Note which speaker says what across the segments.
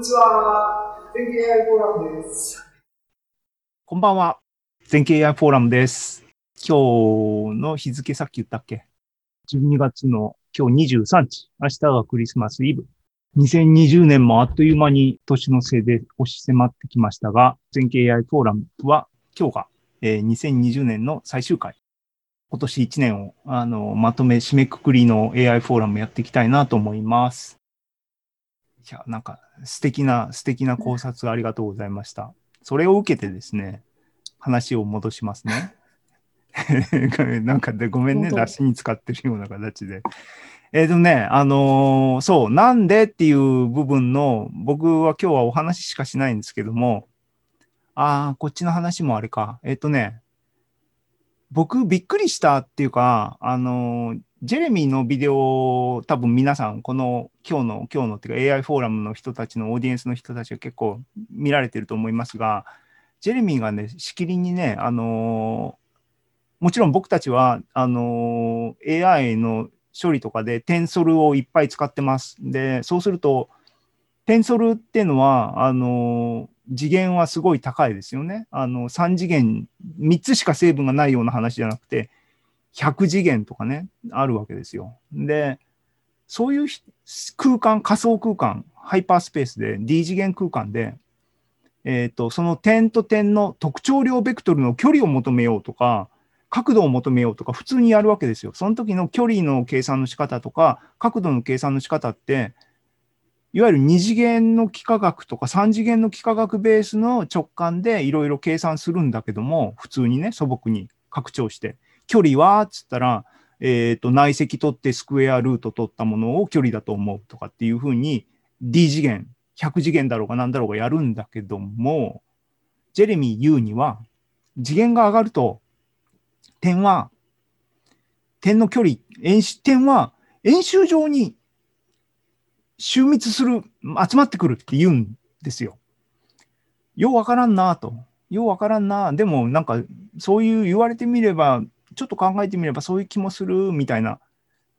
Speaker 1: にちは。全景 AI フォーラムです。
Speaker 2: こんばんは。全経 AI フォーラムです。今日の日付さっき言ったっけ ?12 月の今日23日。明日がクリスマスイブ。2020年もあっという間に年の瀬で押し迫ってきましたが、全経 AI フォーラムは今日が、えー2020年の最終回。今年1年をあのまとめ締めくくりの AI フォーラムやっていきたいなと思います。いや、なんか素敵な、素敵な考察ありがとうございました。それを受けてですね、話を戻しますね。なんかでごめんね、出しに使ってるような形で。えっ、とね、あのーそう、なんでっていう部分の、僕は今日はお話しかしないんですけども、ああ、こっちの話もあれか。えっ、とね、僕びっくりしたっていうか、あのージェレミーのビデオ多分皆さん、この今日の、今日のっていうか AI フォーラムの人たちのオーディエンスの人たちが結構見られてると思いますが、ジェレミーがね、しきりにね、あのーもちろん僕たちは、あのー AI の処理とかでテンソルをいっぱい使ってます。で、そうすると、テンソルっていうのは、あのー次元はすごい高いですよね。あの、3次元、3つしか成分がないような話じゃなくて、100次元とかね、あるわけですよ。で、そういう空間、仮想空間、ハイパースペースで、D 次元空間で、えっ、と、その点と点の特徴量ベクトルの距離を求めようとか、角度を求めようとか、普通にやるわけですよ。その時の距離の計算の仕方とか、角度の計算の仕方って、いわゆる2次元の幾何学とか3次元の幾何学ベースの直感でいろいろ計算するんだけども、普通にね、素朴に拡張して。距離は？つったら、えっ、と、内積取ってスクエアルート取ったものを距離だと思うとかっていうふうに、D 次元、100次元だろうが何だろうがやるんだけども、ジェレミー言うには、次元が上がると、点は、点の距離、円周点は円周上に集密する、集まってくるって言うんですよ。ようわからんなと。ようわからんな。でもなんかそういう言われてみれば、ちょっと考えてみればそういう気もするみたいな、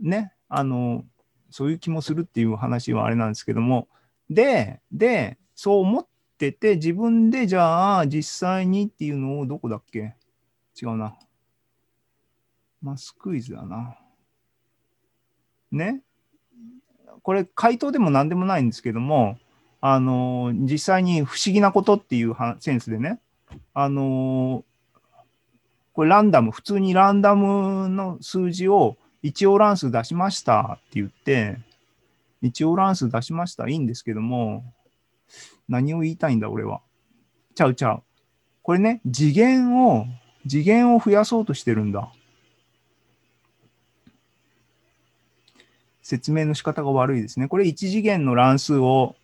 Speaker 2: ね。あの、そういう気もするっていう話はあれなんですけども。で、で、そう思ってて、自分でじゃあ実際にっていうのをどこだっけ？違うな。マスクイズだな。ね？これ回答でも何でもないんですけども、あの実際に不思議なことっていうセンスでね、あのこれランダム、普通にランダムの数字を一応乱数出しましたって言って、一応乱数出しました、いいんですけども、何を言いたいんだ、俺は。ちゃうちゃう。これね、次元を、次元を増やそうとしてるんだ。説明の仕方が悪いですね。これ1次元の乱数を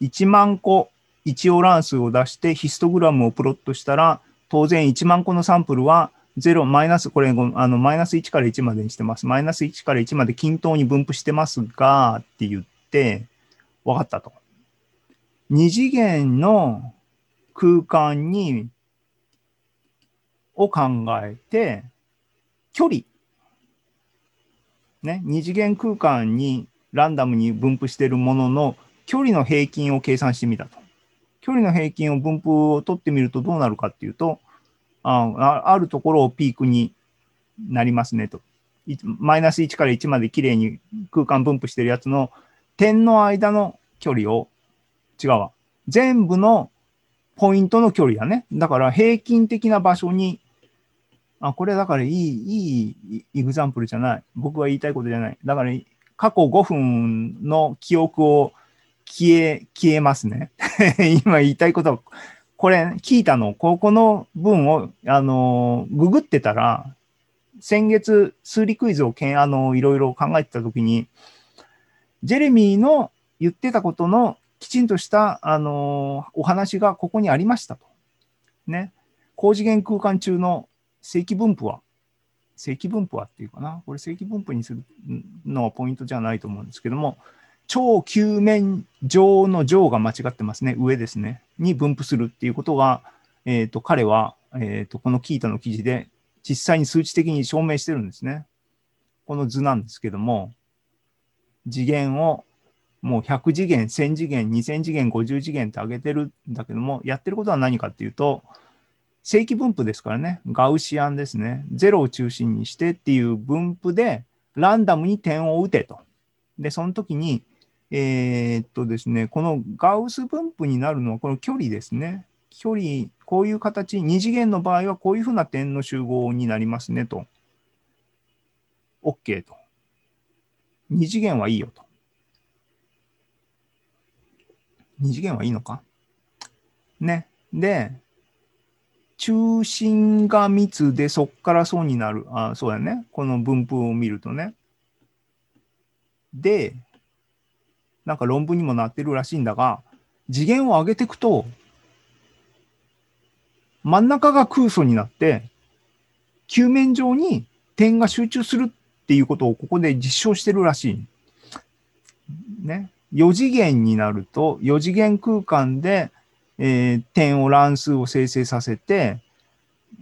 Speaker 2: 1万個一応乱数を出してヒストグラムをプロットしたら、当然1万個のサンプルは0、マイナス、これあのマイナス1から1までにしてます。マイナス1から1まで均等に分布してますが、って言って、分かったと。2次元の空間に、を考えて、距離、ね、二次元空間にランダムに分布しているものの距離の平均を計算してみたと。距離の平均を分布を取ってみるとどうなるかっていうと、ああるところをピークになりますねと。マイナス1から1まできれいに空間分布してるやつの点の間の距離を、違うわ。全部のポイントの距離だね。だから平均的な場所にあ、これだからいい、いいイグザンプルじゃない。僕が言いたいことじゃない。だから、過去5分の記憶を消え、消えますね。今言いたいことは、これ聞いたの、ここの文を、あの、ググってたら、先月、数理クイズをけん、あの、いろいろ考えてたときに、ジェレミーの言ってたことのきちんとした、あの、お話がここにありましたと。ね。高次元空間中の正規分布は、正規分布はっていうかな、これ正規分布にするのはポイントじゃないと思うんですけども、超球面上の上が間違ってますね、上ですね、に分布するっていうことが、えっ、と、彼は、えっ、と、このキータの記事で実際に数値的に証明してるんですね。この図なんですけども、次元をもう100次元、1000次元、2000次元、50次元って上げてるんだけども、やってることは何かっていうと、正規分布ですからね、ガウシアンですね、0を中心にしてっていう分布で、ランダムに点を打てと。で、その時に、えーっとですね、このガウス分布になるのは、この距離ですね。距離、こういう形、2次元の場合はこういうふうな点の集合になりますねと。OK と。2次元はいいよと。2次元はいいのか？ね。で、中心が密でそっから層になる。あ、そうだね。この分布を見るとね。で、なんか論文にもなってるらしいんだが、次元を上げていくと、真ん中が空素になって、球面上に点が集中するっていうことをここで実証してるらしい。ね。4次元になると、4次元空間で、えー点を乱数を生成させて、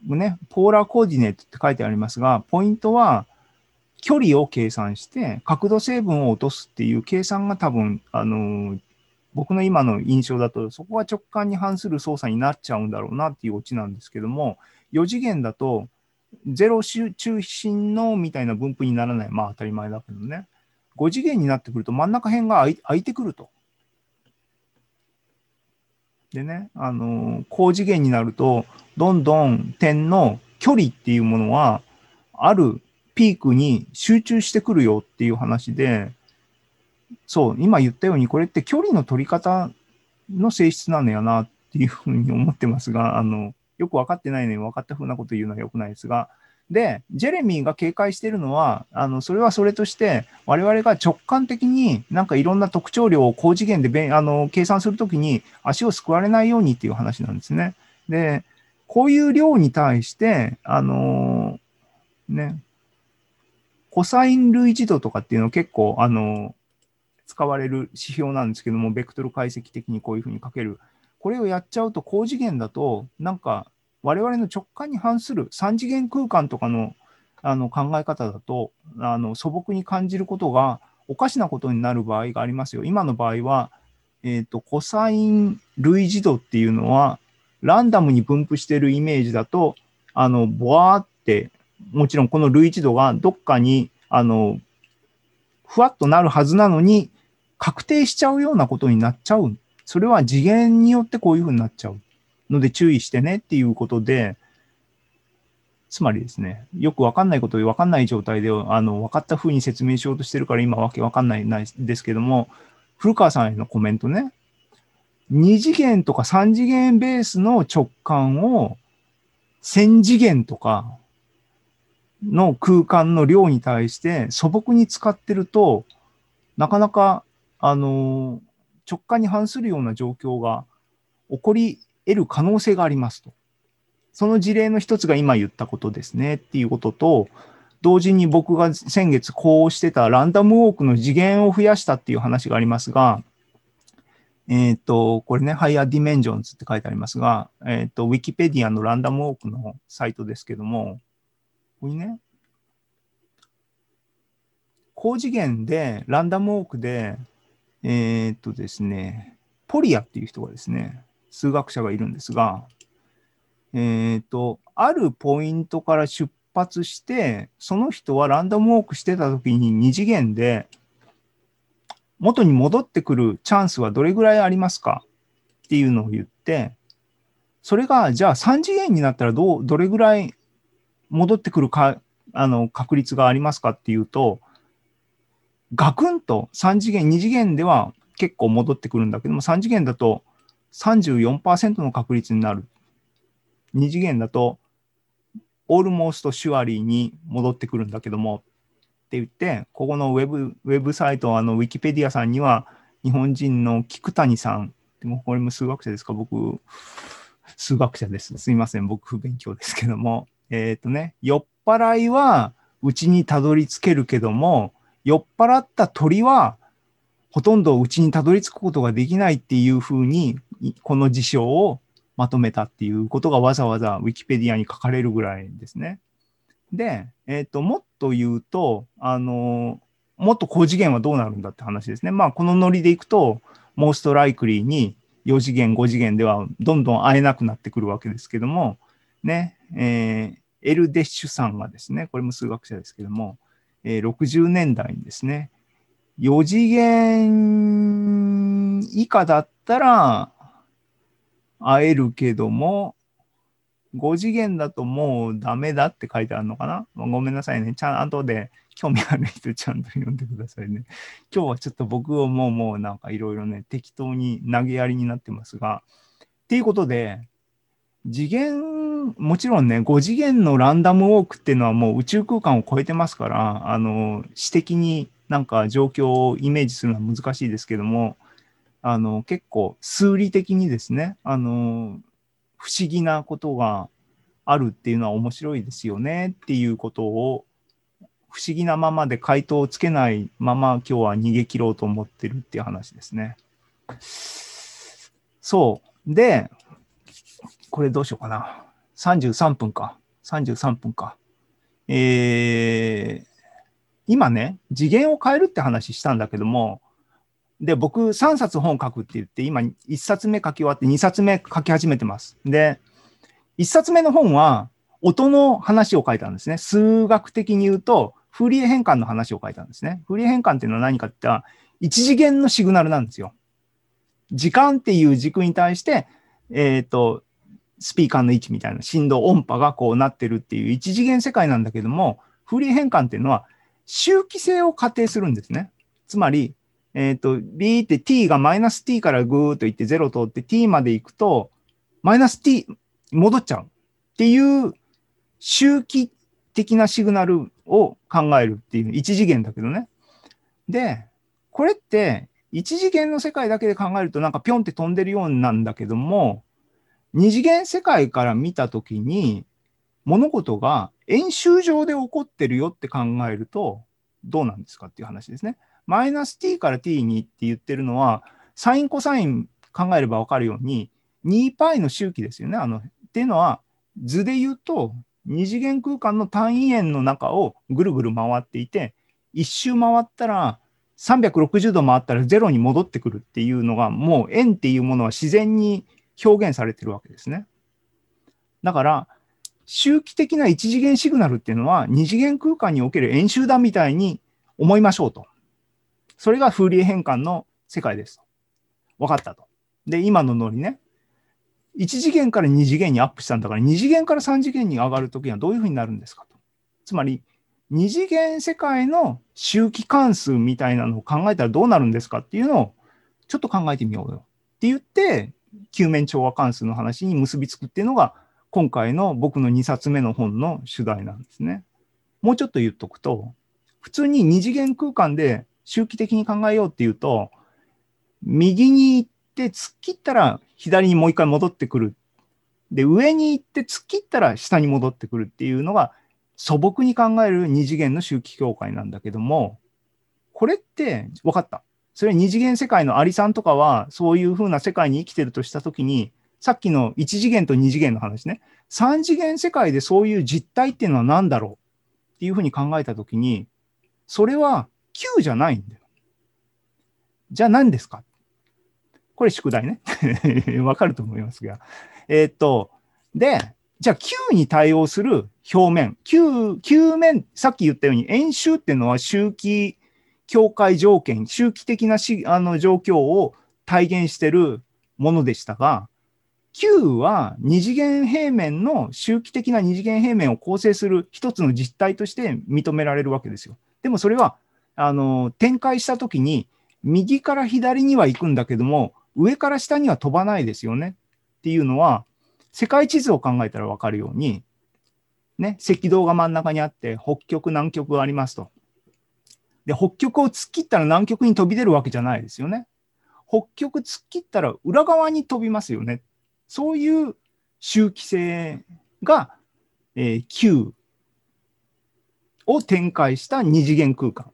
Speaker 2: ね、ポーラーコーディネートって書いてありますが、ポイントは距離を計算して、角度成分を落とすっていう計算が多分、あの僕の今の印象だと、そこが直感に反する操作になっちゃうんだろうなっていうオチなんですけども、4次元だと、ゼロ中心のみたいな分布にならない。まあ当たり前だけどね。5次元になってくると真ん中辺が空い空いてくると。でね、あのー高次元になると、どんどん点の距離っていうものは、あるピークに集中してくるよっていう話で、そう、今言ったように、これって距離の取り方の性質なのやなっていうふうに思ってますが、あの、よく分かってないのに分かったふうなこと言うのは良くないですが、で、ジェレミーが警戒してるのは、あの、それはそれとして、我々が直感的になんかいろんな特徴量を高次元であの計算するときに足をすくわれないようにっていう話なんですね。で、こういう量に対して、あのね、コサイン類似度とかっていうの結構、あの使われる指標なんですけども、ベクトル解析的にこういうふうに書ける。これをやっちゃうと、高次元だと、なんか、我々の直感に反する3次元空間とかのあの考え方だとあの素朴に感じることがおかしなことになる場合がありますよ。今の場合は、えーと、コサイン類似度っていうのはランダムに分布しているイメージだとあのボワーってもちろんこの類似度がどっかにあのふわっとなるはずなのに確定しちゃうようなことになっちゃう。それは次元によってこういうふうになっちゃう。ので注意してねっていうことで、つまりですね、よくわかんないことをわかんない状態で、あの、分かった風に説明しようとしてるから今わけわかんないないですけども、古川さんへのコメントね、2次元とか3次元ベースの直感を1000次元とかの空間の量に対して素朴に使ってると、なかなか、あの、直感に反するような状況が起こり得る可能性がありますと。その事例の一つが今言ったことですねっていうことと、同時に僕が先月こうしてたランダムウォークの次元を増やしたっていう話がありますが、えっ、と、これね、Higher Dimensions って書いてありますが、えっ、と、Wikipedia のランダムウォークのサイトですけども、ここにね、高次元で、ランダムウォークで、えっ、とですね、ポリアっていう人がですね、数学者がいるんですが、えっ、と、あるポイントから出発して、その人はランダムウォークしてた時に2次元で、元に戻ってくるチャンスはどれぐらいありますか？っていうのを言って、それが、じゃあ3次元になったらどう、どれぐらい戻ってくるか、あの、確率がありますかっていうと、ガクンと3次元、2次元では結構戻ってくるんだけども、3次元だと34%の確率になる。2次元だと、オールモーストシュアリーに戻ってくるんだけども、って言って、ここのウェブウェブサイト、あの、ウィキペディアさんには、日本人の菊谷さん、でもこれも数学者ですか？僕、数学者です。すいません、僕不勉強ですけども。えっ、とね、酔っ払いはうちにたどり着けるけども、酔っ払った鳥はほとんどうちにたどり着くことができないっていうふうに、この事象をまとめたっていうことがわざわざウィキペディアに書かれるぐらいですね。で、えっ、と、もっと言うと、あの、もっと高次元はどうなるんだって話ですね。まあ、このノリでいくと、most likely に4次元、5次元ではどんどん会えなくなってくるわけですけども、ね、えー、エルデッシュさんがですね、これも数学者ですけども、え、60年代にですね、4次元以下だったら会えるけども、5次元だともうダメだって書いてあるのかな？ごめんなさいね。ちゃんとで興味ある人ちゃんと読んでくださいね。今日はちょっと僕をもうもうなんかいろいろね、適当に投げやりになってますが、っていうことで、次元、もちろんね、5次元のランダムウォークっていうのはもう宇宙空間を超えてますから、あの、私的になんか状況をイメージするのは難しいですけども、あの、結構数理的にですね、あの、不思議なことがあるっていうのは面白いですよねっていうことを不思議なままで回答をつけないまま今日は逃げ切ろうと思ってるっていう話ですね。そう。で、これどうしようかな。33分か。33分か。えー、今ね、次元を変えるって話したんだけども、で、僕3冊本書くって言って、今1冊目書き終わって2冊目書き始めてます。で、1冊目の本は音の話を書いたんですね。数学的に言うと、フーリエ変換の話を書いたんですね。フーリエ変換っていうのは何かって言ったら、一次元のシグナルなんですよ。時間っていう軸に対して、えっ、ー、と、スピーカーの位置みたいな振動、音波がこうなってるっていう一次元世界なんだけども、フリエ変換っていうのは周期性を仮定するんですね。つまり、えっ、ー、と、B って t がマイナス t からぐーっといって0通って t まで行くと、マイナス t 戻っちゃうっていう周期的なシグナルを考えるっていう、一次元だけどね。で、これって、一次元の世界だけで考えるとなんかぴょんって飛んでるようなんだけども、二次元世界から見たときに、物事が円周上で起こってるよって考えると、どうなんですかっていう話ですね。マイナス t から t にって言ってるのは、サインコサイン考えればわかるように、2π の周期ですよね。あのっていうのは、図で言うと、二次元空間の単位円の中をぐるぐる回っていて、一周回ったら、360度回ったらゼロに戻ってくるっていうのが、もう円っていうものは自然に表現されてるわけですね。だから、周期的な一次元シグナルっていうのは、二次元空間における円周だみたいに思いましょうと。それがフーリエ変換の世界ですと。分かったと。で、今のノリね。1次元から2次元にアップしたんだから、2次元から3次元に上がるときにはどういうふうになるんですかと。つまり、2次元世界の周期関数みたいなのを考えたらどうなるんですかっていうのをちょっと考えてみようよって言って、球面調和関数の話に結びつくっていうのが、今回の僕の2冊目の本の主題なんですね。もうちょっと言っとくと、普通に2次元空間で周期的に考えようっていうと、右に行って突っ切ったら左にもう一回戻ってくる。で、上に行って突っ切ったら下に戻ってくるっていうのが素朴に考える二次元の周期境界なんだけども、これって分かった。それ二次元世界のアリさんとかはそういうふうな世界に生きてるとしたときに、さっきの一次元と二次元の話ね、三次元世界でそういう実態っていうのは何だろうっていうふうに考えたときに、それは Q じゃないんだよ。じゃあ何ですか？これ宿題ね。わかると思いますが。えー、っと、で、じゃあ Q に対応する表面。Q、Q 面、さっき言ったように円周っていうのは周期境界条件、周期的なしあの状況を体現してるものでしたが、Q は二次元平面の周期的な二次元平面を構成する一つの実態として認められるわけですよ。でもそれはあの展開したときに右から左には行くんだけども上から下には飛ばないですよねっていうのは、世界地図を考えたら分かるように、ね、赤道が真ん中にあって、北極、南極がありますと。で、北極を突っ切ったら南極に飛び出るわけじゃないですよね。北極突っ切ったら裏側に飛びますよね。そういう周期性が、えー、Q を展開した二次元空間。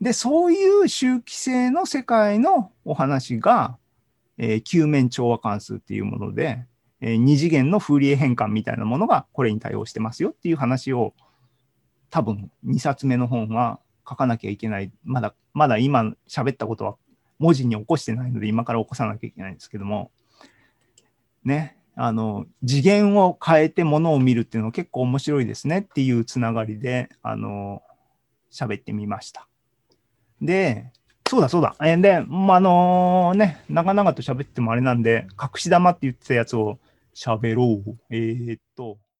Speaker 2: で、そういう周期性の世界のお話が、えー、球面調和関数っていうもので、えー、二次元のフーリエ変換みたいなものがこれに対応してますよっていう話を多分2冊目の本は書かなきゃいけない。まだ、まだ今喋ったことは文字に起こしてないので、今から起こさなきゃいけないんですけども、ね、あの、次元を変えてものを見るっていうのは結構面白いですねっていうつながりで、あの、喋ってみました。で、そうだそうだ。えで、まあ、あのね、長々と喋ってもあれなんで、隠し玉って言ってたやつを喋ろう。えーっと、